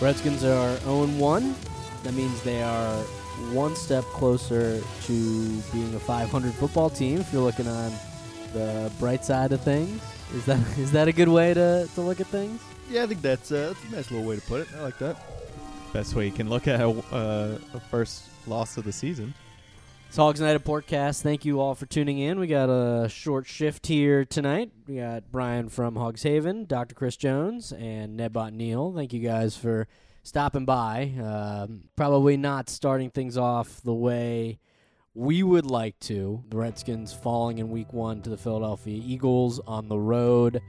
Redskins are 0 1. That means they are one step closer to being a 500 football team. If you're looking on the bright side of things, is that is that a good way to, to look at things? Yeah, I think that's, uh, that's a nice little way to put it. I like that. Best way you can look at a, uh, a first loss of the season. It's Hogs United Portcast. Thank you all for tuning in. We got a short shift here tonight. We got Brian from Hogs Haven, Dr. Chris Jones, and Nebot Neal. Thank you guys for stopping by. Um, probably not starting things off the way we would like to. The Redskins falling in week one to the Philadelphia Eagles on the road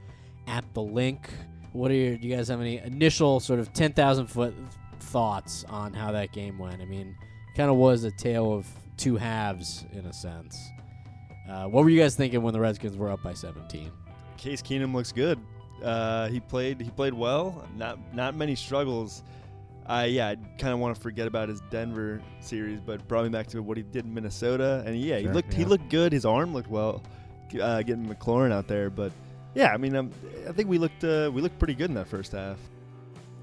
at the Linc. What are your, do you guys have any initial sort of 10,000 foot thoughts on how that game went? I mean, kind of was a tale of two halves in a sense. Uh, what were you guys thinking when the Redskins were up by 17? Case Keenum looks good. Uh, he played he played well. Not not many struggles. Uh, yeah, I kind of want to forget about his Denver series, but brought me back to what he did in Minnesota. And yeah, he Sure, looked he looked good. His arm looked well, uh, getting McLaurin out there. But yeah, I mean, um, I think we looked uh, we looked pretty good in that first half.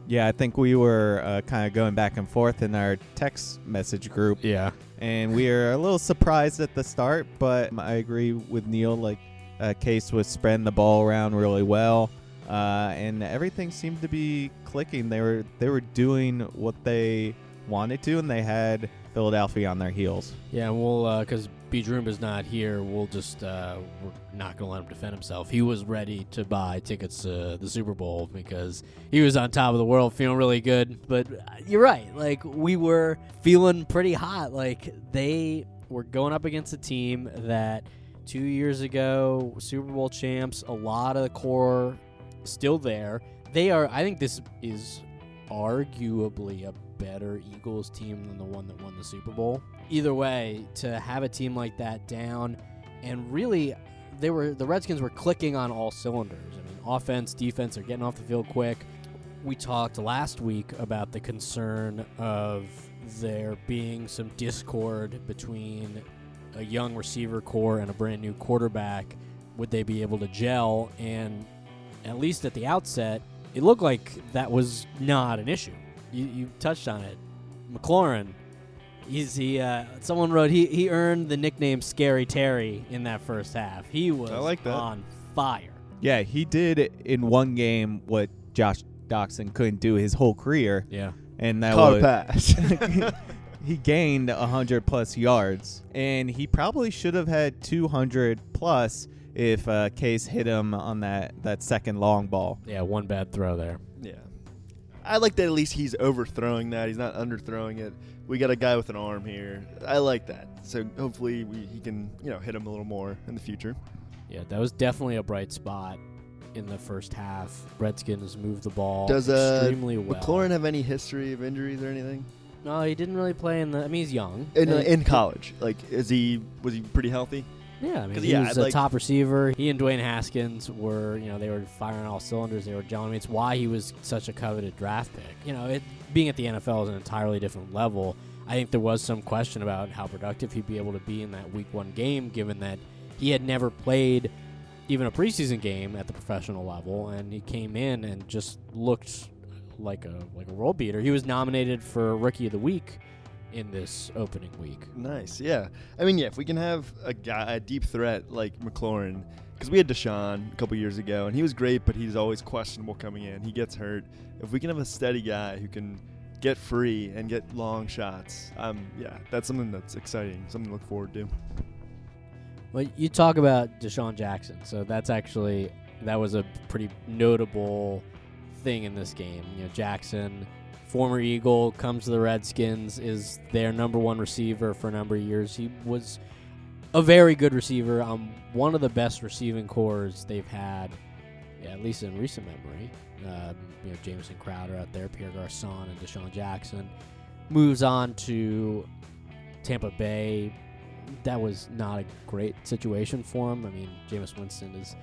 Yeah, I think we were uh, kind of going back and forth in our text message group, Yeah. And we are a little surprised at the start, but I agree with Neil. Like, uh, Case was spreading the ball around really well, uh, and everything seemed to be clicking. They were they were doing what they wanted to, and they had Philadelphia on their heels. Yeah, and we'll because B. is not here. We'll just uh, we're not gonna let him defend himself. He was ready to buy tickets to the Super Bowl because he was on top of the world, feeling really good. But uh, you're right. Like we were feeling pretty hot. Like they were going up against a team that two years ago Super Bowl champs. A lot of the core still there. They are. I think this is arguably a better Eagles team than the one that won the Super Bowl. Either way, to have a team like that down, and really, they were the Redskins were clicking on all cylinders. I mean, offense, defense, are getting off the field quick. We talked last week about the concern of there being some discord between a young receiver corps and a brand new quarterback. Would they be able to gel? And at least at the outset, it looked like that was not an issue. You, you touched on it. McLaurin, he's he. Uh, someone wrote he he earned the nickname Scary Terry in that first half. He was I like that. on fire. Yeah, he did in one game what Josh Doctson couldn't do his whole career, Yeah. and that Caught was a pass. he gained 100 plus yards and he probably should have had 200 plus if uh, case hit him on that, that second long ball Yeah, one bad throw there. yeah, I like that. At least he's overthrowing that. He's not underthrowing it. We got a guy with an arm here. I like that. So hopefully we, he can you know hit him a little more in the future. Yeah, that was definitely a bright spot in the first half. Redskins moved the ball Does uh, extremely well. McLaurin have any history of injuries or anything? No, he didn't really play in the. I mean, he's young. In, Uh, in college, like is he was he pretty healthy? Yeah, I mean, he yeah, was a like- top receiver. He and Dwayne Haskins were, you know, they were firing all cylinders. They were gelling. I mean, it's why he was such a coveted draft pick. You know, it, being at the NFL is an entirely different level. I think there was some question about how productive he'd be able to be in that Week One game, given that he had never played even a preseason game at the professional level, and he came in and just looked like a like a world beater. He was nominated for Rookie of the Week in this opening week. Nice, yeah. I mean, yeah, if we can have a guy, a deep threat like McLaurin, because we had DeSean a couple years ago, and he was great, but he's always questionable coming in. He gets hurt. If we can have a steady guy who can get free and get long shots, um, yeah, that's something that's exciting, something to look forward to. Well, you talk about DeSean Jackson, so that's actually that was a pretty notable thing in this game. You know, Jackson, former Eagle, comes to the Redskins, is their number one receiver for a number of years. He was a very good receiver on one of the best receiving corps they've had, yeah, at least in recent memory. Um, you know, Jamison Crowder out there, Pierre Garcon, and DeSean Jackson moves on to Tampa Bay that was not a great situation for him. I mean, Jameis Winston is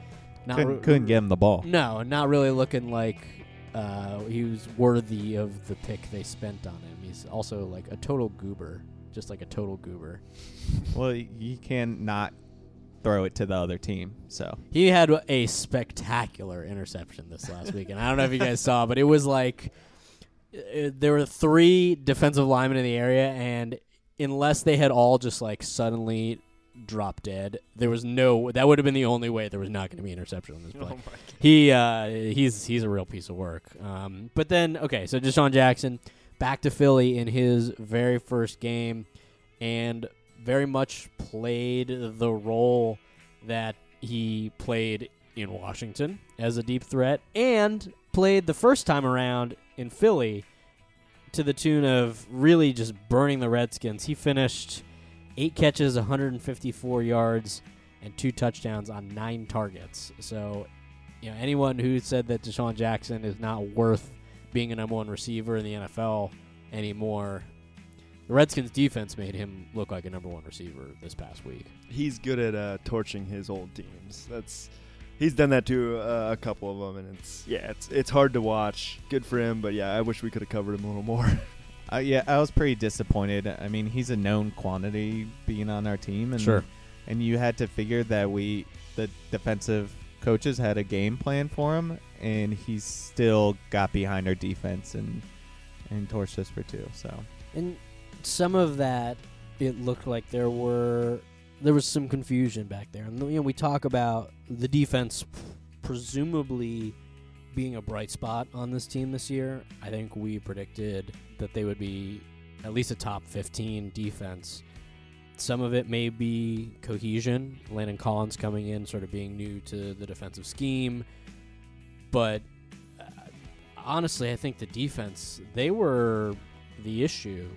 not couldn't, re- couldn't get him the ball No, not really looking like uh, he was worthy of the pick they spent on him. He's also like a total goober. just like a total goober. Well, you can not throw it to the other team. So He had a spectacular interception this last week, and I don't know if you guys saw, but it was like uh, there were three defensive linemen in the area, and unless they had all just like suddenly dropped dead, there was no. That would have been the only way there was not going to be interception on this play. He uh, he's he's a real piece of work. Um, but then okay, so DeSean Jackson back to Philly in his very first game, and very much played the role that he played in Washington as a deep threat, and played the first time around in Philly to the tune of really just burning the Redskins. He finished eight catches, 154 yards, and two touchdowns on nine targets. So, you know, anyone who said that DeSean Jackson is not worth being a number one receiver in the NFL anymore, the Redskins defense made him look like a number one receiver this past week. He's good at uh, torching his old teams. That's he's done that to uh, a couple of them, and it's yeah, it's it's hard to watch. Good for him, but yeah, I wish we could have covered him a little more. uh, yeah, I was pretty disappointed. I mean, he's a known quantity being on our team, and and you had to figure that we the defensive coaches had a game plan for him, and he still got behind our defense and and torched us for two. So And some of that, it looked like there were there was some confusion back there. And you know, we talk about the defense presumably being a bright spot on this team this year. I think we predicted that they would be at least a top 15 defense. Some of it may be cohesion, Landon Collins coming in, sort of being new to the defensive scheme. But uh, honestly, I think the defense, they were the issue.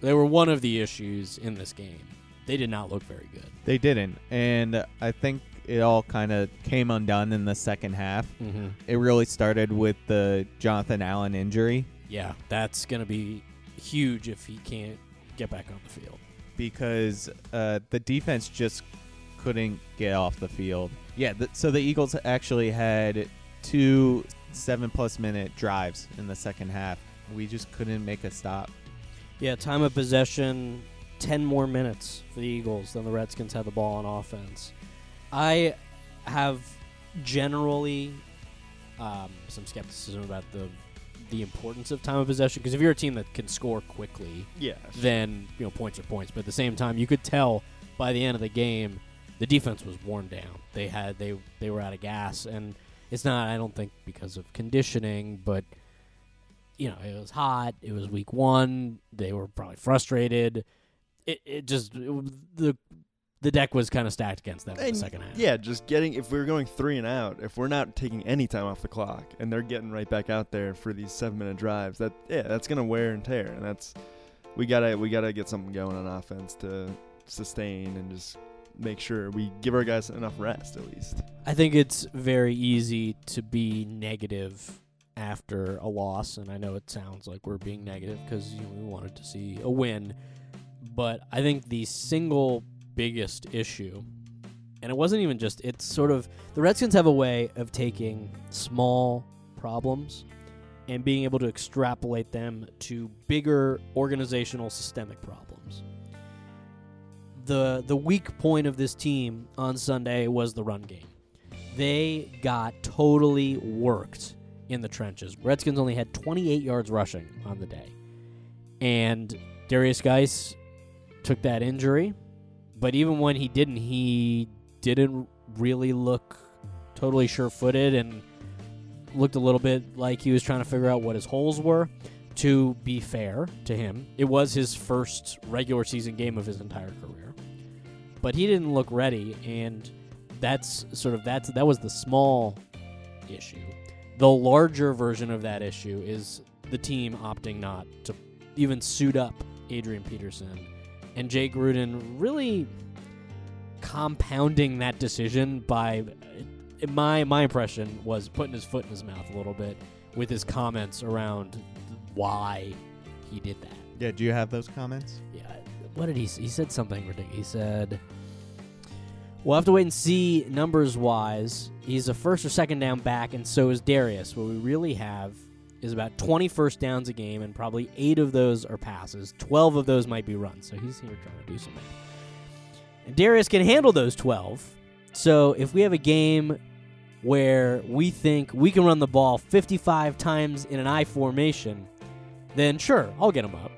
They were one of the issues in this game. They did not look very good. they didn't, and I think it all kind of came undone in the second half. Mm-hmm. It really started with the Jonathan Allen injury Yeah, that's going to be huge if he can't get back on the field. because uh, the defense just couldn't get off the field. Yeah, th- so the Eagles actually had two seven plus minute drives in the second half. We just couldn't make a stop. Yeah, time of possession, 10 more minutes for the Eagles than the Redskins had the ball on offense. I have generally um, some skepticism about the the importance of time of possession because if you're a team that can score quickly, yeah, then you know points are points. But at the same time, you could tell by the end of the game, the defense was worn down. They had they they were out of gas, and it's not. I don't think because of conditioning, but you know it was hot. It was week one. They were probably frustrated. It it just it, the the deck was kind of stacked against them in the second half. yeah, just getting if we're going three and out, if we're not taking any time off the clock, and they're getting right back out there for these seven minute drives, that yeah, that's gonna wear and tear, and that's we gotta we gotta get something going on offense to sustain and just make sure we give our guys enough rest at least. I think it's very easy to be negative after a loss, and I know it sounds like we're being negative because you know, we wanted to see a win, but I think the single biggest issue, and it wasn't even just it's sort of the Redskins have a way of taking small problems and being able to extrapolate them to bigger organizational systemic problems. The the weak point of this team on Sunday was the run game. They got totally worked in the trenches. Redskins only had 28 yards rushing on the day. And Derrius Guice took that injury, but even when he didn't, he didn't really look totally sure-footed and looked a little bit like he was trying to figure out what his holes were. To be fair to him, it was his first regular season game of his entire career. But he didn't look ready and that's sort of that's that was the small issue. The larger version of that issue is the team opting not to even suit up Adrian Peterson and Jay Gruden really compounding that decision by my my impression was putting his foot in his mouth a little bit with his comments around why he did that. Yeah, do you have those comments? Yeah, what did he? s- He said something ridiculous. He said, "We'll have to wait and see numbers wise. He's a first or second down back, and so is Derrius. What we really have is about 20 first downs a game, and probably eight of those are passes. 12 of those might be runs. So he's here trying to do something. And Derrius can handle those 12. So if we have a game where we think we can run the ball 55 times in an I formation, then sure, I'll get him up.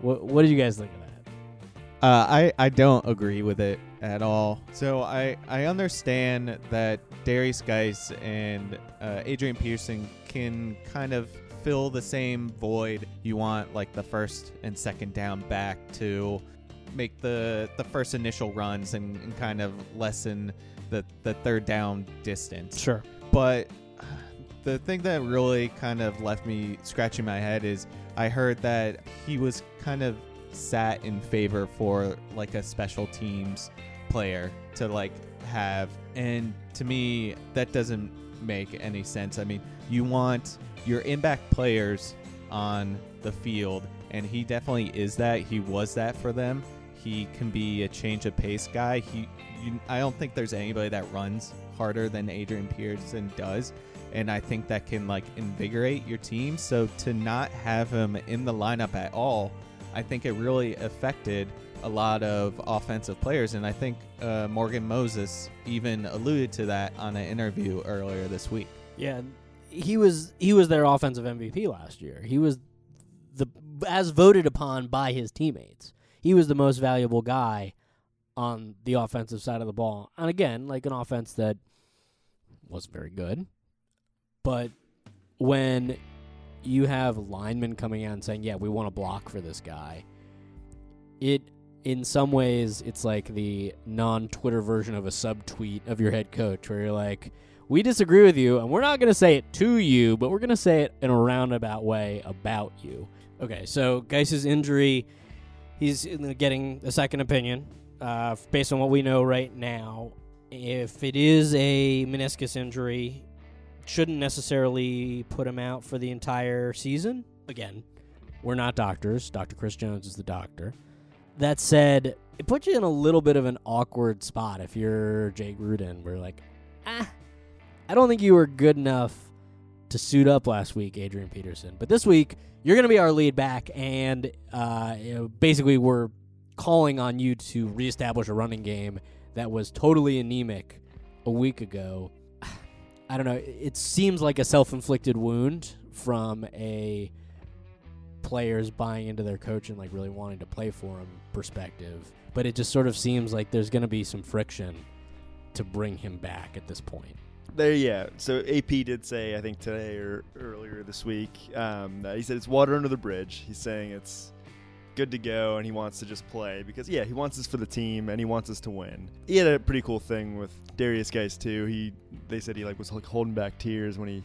What, what do you guys think of that? Uh, I I don't agree with it at all. So I I understand that Derrius Guice and uh, Adrian Peterson can kind of fill the same void. You want like the first and second down back to make the the first initial runs and, and kind of lessen the the third down distance. Sure. But the thing that really kind of left me scratching my head is I heard that he was kind of sat in favor for like a special teams player to like have and to me that doesn't make any sense. I mean, you want your in-back players on the field and he definitely is that. He was that for them. He can be a change of pace guy. He you, I don't think there's anybody that runs harder than Adrian Peterson does and I think that can like invigorate your team. So to not have him in the lineup at all I think it really affected a lot of offensive players, and I think uh, Morgan Moses even alluded to that on an interview earlier this week. Yeah, he was he was their offensive MVP last year. He was the as voted upon by his teammates. He was the most valuable guy on the offensive side of the ball. And again, like an offense that wasn't very good. But when you have linemen coming out and saying, "Yeah, we want to block for this guy." It in some ways it's like the non-Twitter version of a subtweet of your head coach where you're like, "We disagree with you and we're not going to say it to you, but we're going to say it in a roundabout way about you." Okay, so Guice's injury, he's getting a second opinion uh, based on what we know right now. If it is a meniscus injury, shouldn't necessarily put him out for the entire season. Again, we're not doctors. Dr. Chris Jones is the doctor. That said, it puts you in a little bit of an awkward spot if you're Jay Gruden. We're like, ah, I don't think you were good enough to suit up last week, Adrian Peterson. But this week, you're going to be our lead back, and uh, you know, basically, we're calling on you to reestablish a running game that was totally anemic a week ago. I don't know. It seems like a self-inflicted wound from a players buying into their coach and like really wanting to play for him perspective. But it just sort of seems like there's going to be some friction to bring him back at this point. There, yeah. So AP did say, I think today or earlier this week, um, he said it's water under the bridge. He's saying it's good to go and he wants to just play because yeah he wants us for the team and he wants us to win he had a pretty cool thing with derrius guice too he they said he like was like holding back tears when he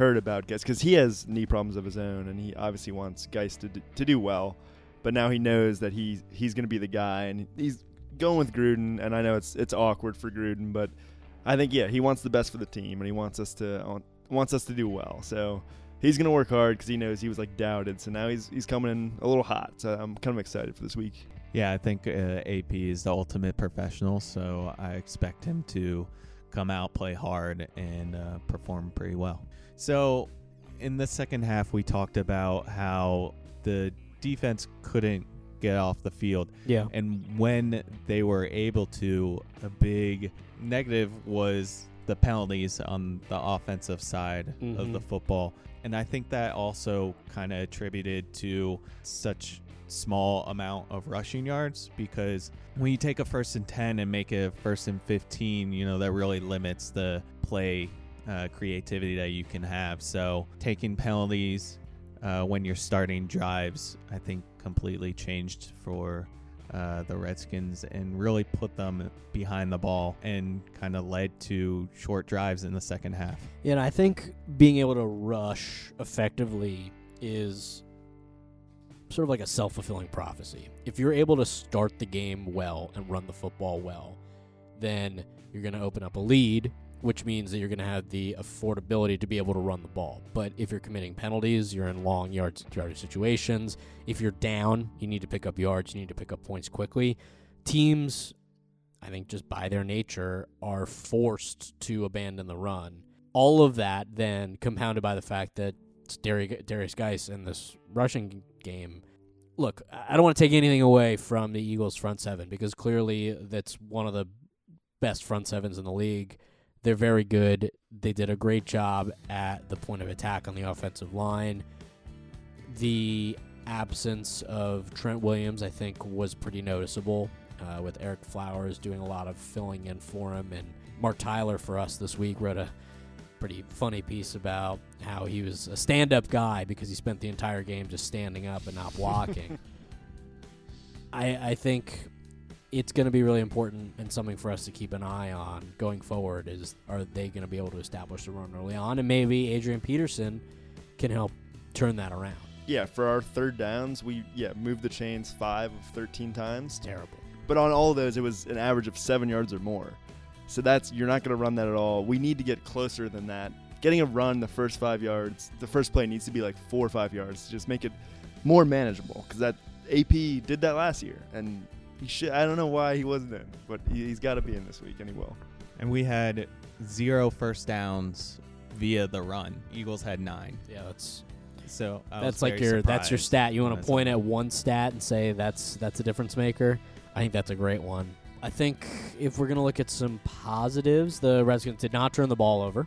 heard about guice because he has knee problems of his own and he obviously wants guice to, do, to do well but now he knows that he he's going to be the guy and he's going with gruden and i know it's it's awkward for gruden but i think yeah he wants the best for the team and he wants us to wants us to do well so he's gonna work hard because he knows he was like doubted. So now he's he's coming in a little hot. So I'm kind of excited for this week. Yeah, I think uh, AP is the ultimate professional, so I expect him to come out, play hard, and uh, perform pretty well. So in the second half, we talked about how the defense couldn't get off the field. Yeah. And when they were able to, a big negative was the penalties on the offensive side mm-hmm. of the football and I think that also kind of attributed to such small amount of rushing yards because when you take a first and 10 and make it first and 15, you know, that really limits the play uh, creativity that you can have. So taking penalties uh, when you're starting drives, I think completely changed for uh, the Redskins and really put them behind the ball and kind of led to short drives in the second half. Yeah, and I think being able to rush effectively is sort of like a self fulfilling prophecy. If you're able to start the game well and run the football well, then you're going to open up a lead which means that you're going to have the affordability to be able to run the ball. But if you're committing penalties, you're in long yards yard situations. If you're down, you need to pick up yards, you need to pick up points quickly. Teams, I think, just by their nature, are forced to abandon the run. all of that then compounded by the fact that Derrius Guice in this rushing game. Look, I don't want to take anything away from the Eagles' front seven because clearly that's one of the best front sevens in the league. They're very good. They did a great job at the point of attack on the offensive line. The absence of Trent Williams, I think, was pretty noticeable uh, with Ereck Flowers doing a lot of filling in for him. And Mark Tyler for us this week wrote a pretty funny piece about how he was a stand up guy because he spent the entire game just standing up and not blocking. I, I think it's going to be really important and something for us to keep an eye on going forward is are they going to be able to establish the run early on and maybe Adrian Peterson can help turn that around. Yeah, for our third downs, we yeah moved the chains five of thirteen times. Terrible. But on all of those, it was an average of seven yards or more. So that's you're not going to run that at all. We need to get closer than that. Getting a run the first five yards, the first play needs to be like four or five yards to just make it more manageable. Because that AP did that last year, and he should. I don't know why he wasn't in, but he, he's got to be in this week, and he will. And we had zero first downs via the run. Eagles had nine. Yeah, that's So I that's was like very your that's your stat. You want to point at one stat and say that's that's a difference maker. I think that's a great one. I think if we're gonna look at some positives, the Redskins did not turn the ball over.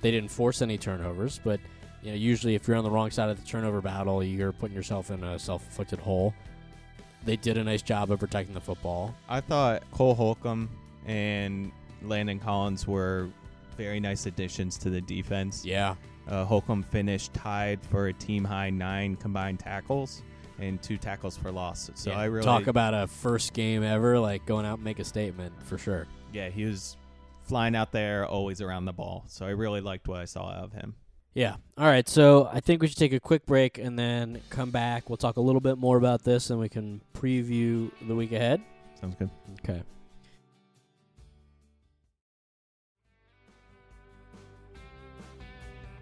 They didn't force any turnovers, but you know usually if you're on the wrong side of the turnover battle, you're putting yourself in a self-inflicted hole. They did a nice job of protecting the football. I thought Cole Holcomb and Landon Collins were very nice additions to the defense. Yeah, Uh, Holcomb finished tied for a team high nine combined tackles and two tackles for loss. So Yeah, I really talk about a first game ever, like going out and make a statement for sure. yeah he was flying out there always around the ball. So I really liked what I saw out of him. Yeah. All right. So I think we should take a quick break and then come back. We'll talk a little bit more about this and we can preview the week ahead. Sounds good. Okay.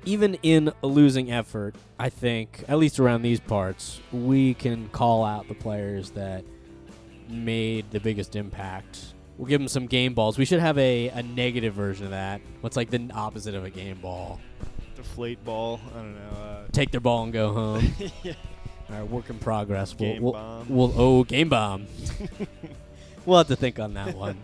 Even in a losing effort, I think, at least around these parts, we can call out the players that made the biggest impact. We'll give them some game balls. We should have a, a negative version of that. What's like the opposite of a game ball? Deflate ball. I don't know. Uh, Take their ball and go home. yeah. All right, work in progress. We'll, Game we'll, bomb. we'll oh game bomb. we'll have to think on that one.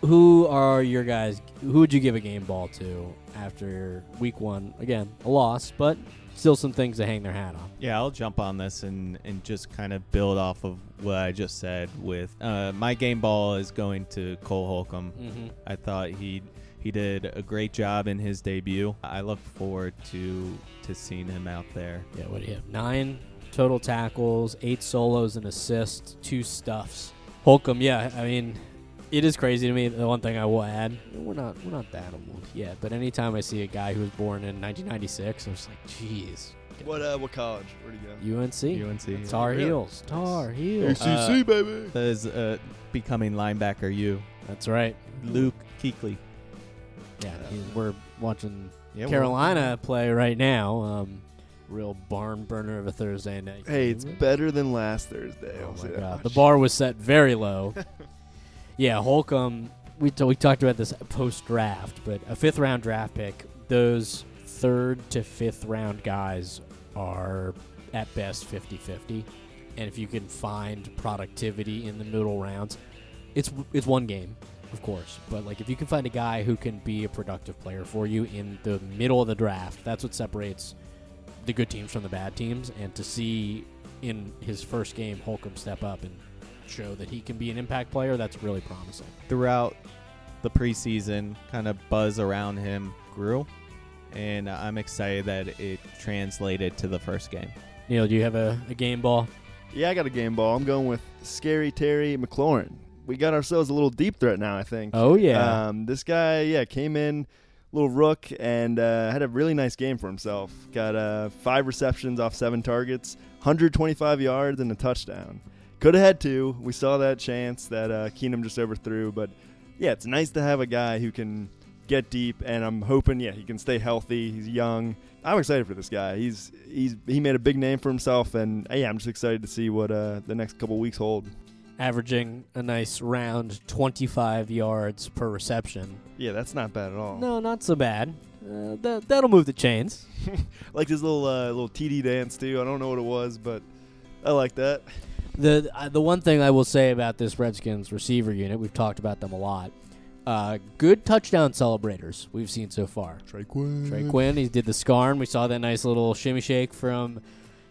who are your guys? Who would you give a game ball to after week one? Again, a loss, but still some things to hang their hat on. Yeah, I'll jump on this and, and just kind of build off of what I just said. With uh, my game ball is going to Cole Holcomb. Mm-hmm. I thought he he did a great job in his debut. I look forward to to seeing him out there. Yeah, what do you have? Nine total tackles, eight solos and assists, two stuffs. Holcomb, yeah, I mean, it is crazy to me. The one thing I will add, we're not we're not that old yet, but anytime I see a guy who was born in 1996, I'm just like, jeez. What uh? What college? Where'd he go? UNC, UNC. Tar Really? Heels, Tar Heels. Uh, baby. That is uh, becoming linebacker. You, That's right. Luke Kuechly. Yeah, he- we're watching Yeah, well, Carolina play right now. Um, real barn burner of a Thursday night. Hey, it's better than last Thursday. Oh my that god, much. the bar was set very low. yeah, Holcomb. We t- we talked about this post draft, but a fifth round draft pick. Those third to fifth round guys are at best 50-50. and if you can find productivity in the middle rounds, it's it's one game, of course, but like if you can find a guy who can be a productive player for you in the middle of the draft, that's what separates the good teams from the bad teams. And to see in his first game Holcomb step up and show that he can be an impact player, that's really promising. throughout the preseason, kind of buzz around him grew, and I'm excited that it translated to the first game. Neil, do you have a, a game ball? Yeah, I got a game ball. I'm going with Scary Terry McLaurin. We got ourselves a little deep threat now, I think. Oh yeah, Um, this guy, yeah, came in, little rook, and uh, had a really nice game for himself. Got uh, five receptions off seven targets, 125 yards, and a touchdown. Could have had two. We saw that chance that uh, Keenum just overthrew, but yeah, it's nice to have a guy who can get deep, and I'm hoping, yeah, he can stay healthy. He's young. I'm excited for this guy. He's he's he made a big name for himself, and uh, yeah, I'm just excited to see what uh, the next couple weeks hold. Averaging a nice round 25 yards per reception. Yeah, that's not bad at all. No, not so bad. uh, that, that'll move the chains. like his little uh, little TD dance too. I don't know what it was, but I like that. The uh, the one thing I will say about this Redskins receiver unit, we've talked about them a lot. Uh, good touchdown celebrators we've seen so far. Trey Quinn. Trey Quinn, he did the scarn. We saw that nice little shimmy shake from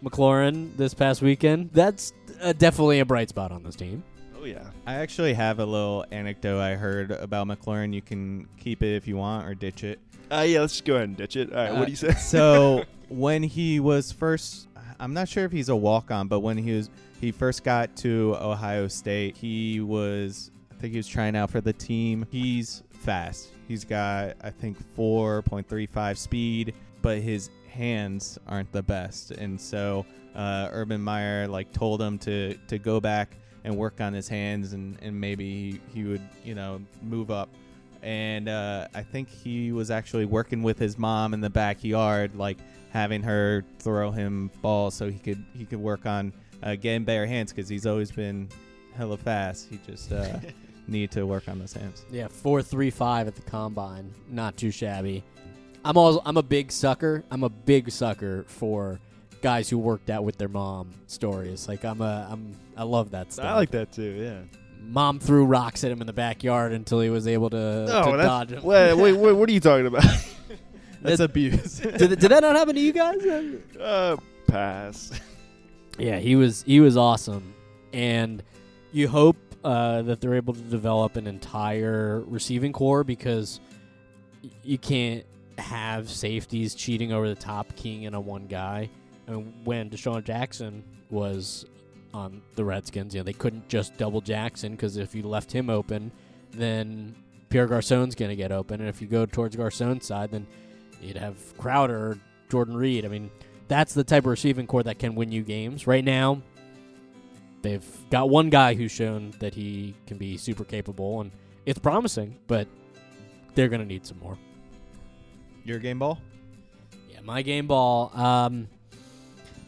McLaurin this past weekend. That's uh, definitely a bright spot on this team. Oh yeah. I actually have a little anecdote I heard about McLaurin. You can keep it if you want or ditch it. Uh, yeah, let's just go ahead and ditch it. All right, Uh, what do you say? so when he was first, I'm not sure if he's a walk on, but when he was he first got to Ohio State, he was I think he was trying out for the team. He's fast. He's got I think 4.35 speed, but his hands aren't the best, and so uh, Urban Meyer like told him to to go back and work on his hands, and and maybe he, he would you know move up and uh, I think he was actually working with his mom in the backyard, like having her throw him balls so he could he could work on uh, getting better hands because he's always been hella fast. He just uh, need to work on those hands. Yeah, four three five at the combine, not too shabby. I'm also I'm a big sucker. I'm a big sucker for guys who worked out with their mom stories. Like I'm a I'm I love that stuff. I like that too. Yeah. Mom threw rocks at him in the backyard until he was able to, to dodge them. wait, wait, wait, what are you talking about? That's abuse. did, did that not happen to you guys? uh, pass. Yeah, he was he was awesome, and you hope uh, that they're able to develop an entire receiving corps because y- you can't have safeties cheating over the top, keying in on one guy. I mean, when DeSean Jackson was on the Redskins, you know they couldn't just double Jackson because if you left him open, then Pierre Garcon's going to get open, and if you go towards Garcon's side, then you'd have Crowder, or Jordan Reed. I mean, that's the type of receiving corps that can win you games. Right now, they've got one guy who's shown that he can be super capable, and it's promising, but they're going to need some more. Your game ball? Yeah, my game ball. Um,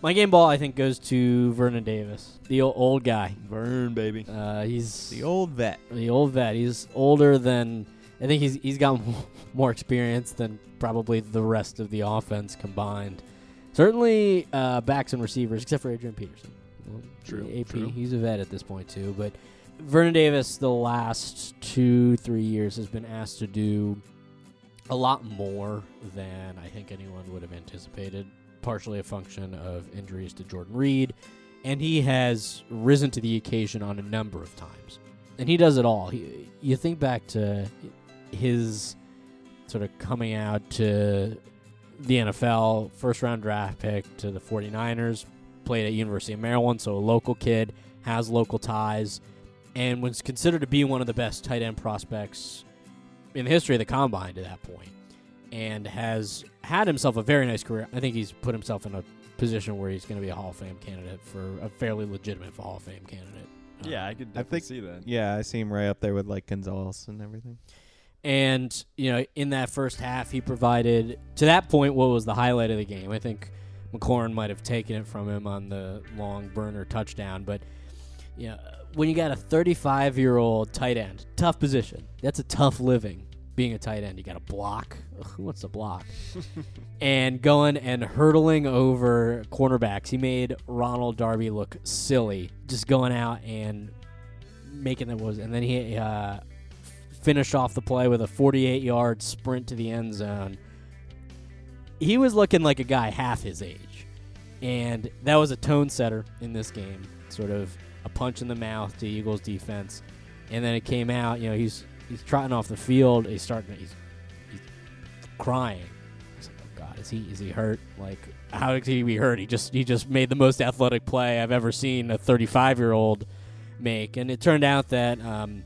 my game ball, I think, goes to Vernon Davis, the o- old guy. Vern, baby. Uh, he's The old vet. the old vet. He's older than I think he's he's got more experience than probably the rest of the offense combined. Certainly uh, backs and receivers, except for Adrian Peterson. Well, True, AP, true. he's a vet at this point too. But Vernon Davis, the last two three years, has been asked to do a lot more than I think anyone would have anticipated. Partially a function of injuries to Jordan Reed, and he has risen to the occasion on a number of times. And he does it all. He, you think back to his sort of coming out to the NFL, first round draft pick to the 49ers, played at University of Maryland, so a local kid, has local ties, and was considered to be one of the best tight end prospects in the history of the combine to that point, and has had himself a very nice career. I think he's put himself in a position where he's going to be a Hall of Fame candidate for a fairly legitimate Hall of Fame candidate. Uh, Yeah, I could I think- see that. Yeah, I see him right up there with like Gonzalez and everything. And, you know, in that first half, he provided, to that point, what was the highlight of the game. I think McLaurin might have taken it from him on the long burner touchdown. But, you know, when you got a 35 year old tight end, tough position. That's a tough living being a tight end. You got to block. Ugh, who wants to block? and going and hurtling over cornerbacks. He made Ronald Darby look silly, just going out and making it was. And then he uh, finished off the play with a 48 yard sprint to the end zone. He was looking like a guy half his age. And that was a tone setter in this game. Sort of a punch in the mouth to Eagles defense. And then it came out, you know, he's he's trotting off the field. He's starting he's he's crying. Was like, oh god, is he is he hurt? Like how did he be hurt? He just he just made the most athletic play I've ever seen a 35 year old make. And it turned out that um,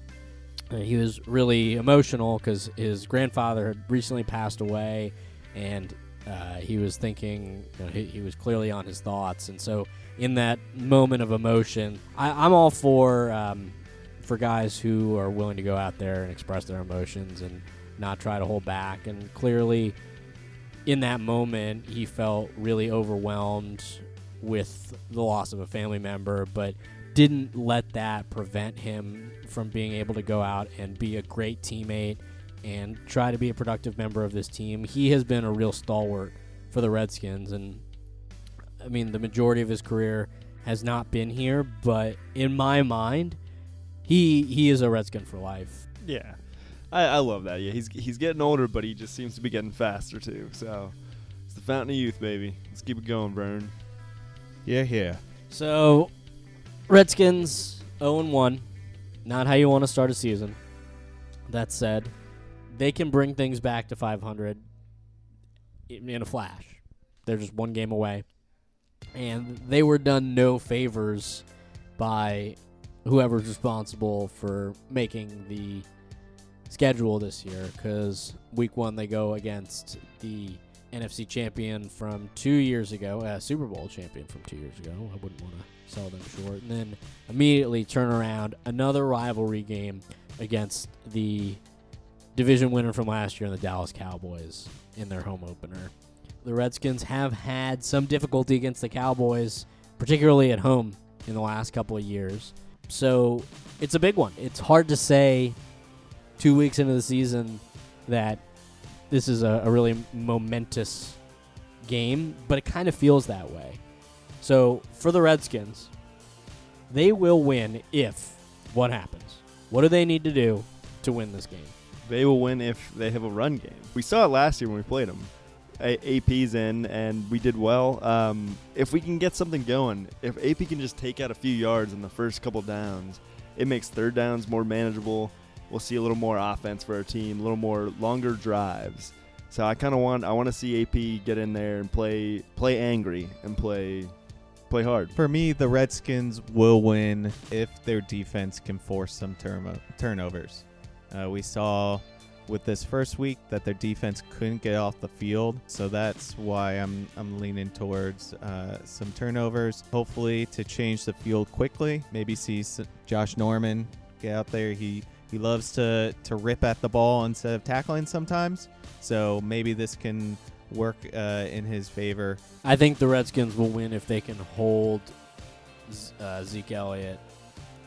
uh, he was really emotional because his grandfather had recently passed away, and uh, he was thinking you know, he, he was clearly on his thoughts. And so, in that moment of emotion, I, I'm all for um, for guys who are willing to go out there and express their emotions and not try to hold back. And clearly, in that moment, he felt really overwhelmed with the loss of a family member, but didn't let that prevent him from being able to go out and be a great teammate and try to be a productive member of this team. He has been a real stalwart for the Redskins, and I mean, the majority of his career has not been here, but in my mind, he he is a Redskin for life. Yeah, I, I love that. Yeah, he's he's getting older, but he just seems to be getting faster too. So it's the fountain of youth, baby. Let's keep it going, Vern. Yeah, yeah. So, Redskins 0 1. Not how you want to start a season. That said, they can bring things back to 500 in, in a flash. They're just one game away. And they were done no favors by whoever's responsible for making the schedule this year because week one they go against the NFC champion from two years ago, uh, Super Bowl champion from two years ago. I wouldn't want to sell them short. And then immediately turn around another rivalry game against the division winner from last year the Dallas Cowboys in their home opener. The Redskins have had some difficulty against the Cowboys, particularly at home in the last couple of years. So it's a big one. It's hard to say two weeks into the season that this is a, a really momentous game, but it kind of feels that way. So for the Redskins, they will win if what happens? What do they need to do to win this game? They will win if they have a run game. We saw it last year when we played them. A- AP's in, and we did well. Um, if we can get something going, if AP can just take out a few yards in the first couple downs, it makes third downs more manageable. We'll see a little more offense for our team, a little more longer drives. So I kind of want I want to see AP get in there and play play angry and play play hard. For me, the Redskins will win if their defense can force some turmo- turnovers. Uh, we saw with this first week that their defense couldn't get off the field, so that's why I'm I'm leaning towards uh, some turnovers. Hopefully, to change the field quickly. Maybe see Josh Norman get out there. He he loves to to rip at the ball instead of tackling sometimes. So maybe this can work uh, in his favor. I think the Redskins will win if they can hold uh, Zeke Elliott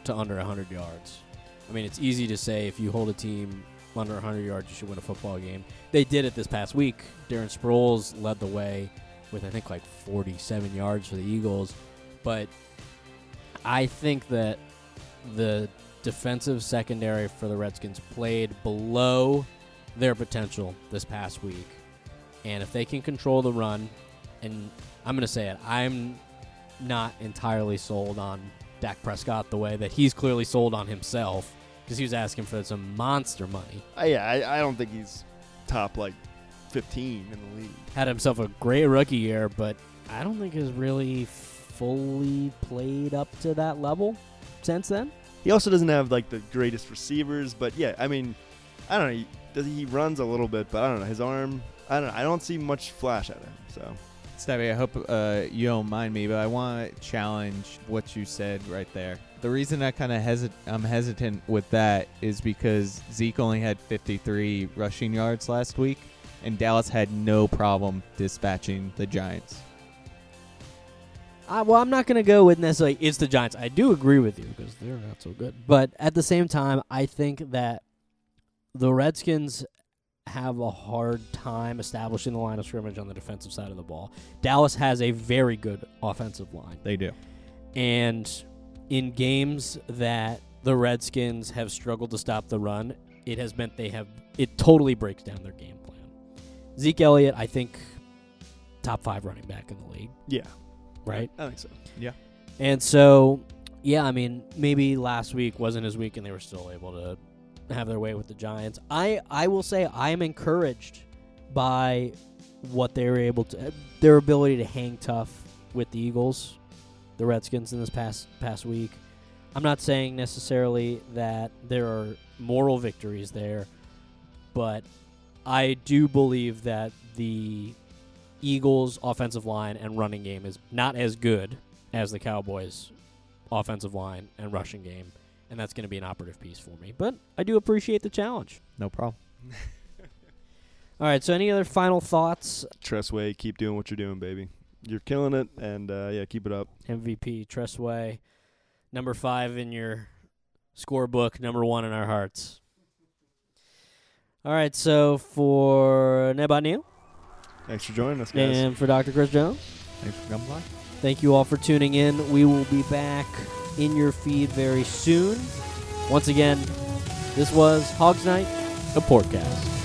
to under 100 yards. I mean, it's easy to say if you hold a team under 100 yards, you should win a football game. They did it this past week. Darren Sproles led the way with, I think, like 47 yards for the Eagles. But I think that the defensive secondary for the Redskins played below their potential this past week. And if they can control the run, and I'm going to say it, I'm not entirely sold on Dak Prescott the way that he's clearly sold on himself because he was asking for some monster money. I, yeah, I, I don't think he's top like 15 in the league. Had himself a great rookie year, but I don't think has really fully played up to that level since then. He also doesn't have like the greatest receivers, but yeah, I mean, I don't know. He, does he runs a little bit, but I don't know his arm. I don't. know. I don't see much flash at him. So Stevie, I hope uh, you don't mind me, but I want to challenge what you said right there. The reason I kind of hesit- I'm hesitant with that is because Zeke only had 53 rushing yards last week, and Dallas had no problem dispatching the Giants. Uh, well, I'm not going to go with necessarily it's the Giants. I do agree with you because they're not so good. But at the same time, I think that the Redskins have a hard time establishing the line of scrimmage on the defensive side of the ball. Dallas has a very good offensive line. They do. And in games that the Redskins have struggled to stop the run, it has meant they have it totally breaks down their game plan. Zeke Elliott, I think, top five running back in the league, yeah, right? I think so. Yeah, and so, yeah, I mean, maybe last week wasn't his week, and they were still able to have their way with the Giants. I I will say I am encouraged by what they were able to their ability to hang tough with the Eagles, the Redskins in this past past week. I'm not saying necessarily that there are moral victories there, but I do believe that the Eagles' offensive line and running game is not as good as the Cowboys' offensive line and rushing game, and that's going to be an operative piece for me. But I do appreciate the challenge. No problem. All right, so any other final thoughts? Tress Way, keep doing what you're doing, baby. You're killing it, and uh, yeah, keep it up. MVP Tress Way, number five in your scorebook, number one in our hearts. All right, so for Nebot Neal Thanks for joining us, guys. and for Dr. Chris Jones, Thanks for coming by. thank you all for tuning in. We will be back in your feed very soon. Once again, this was Hogs Night, a podcast.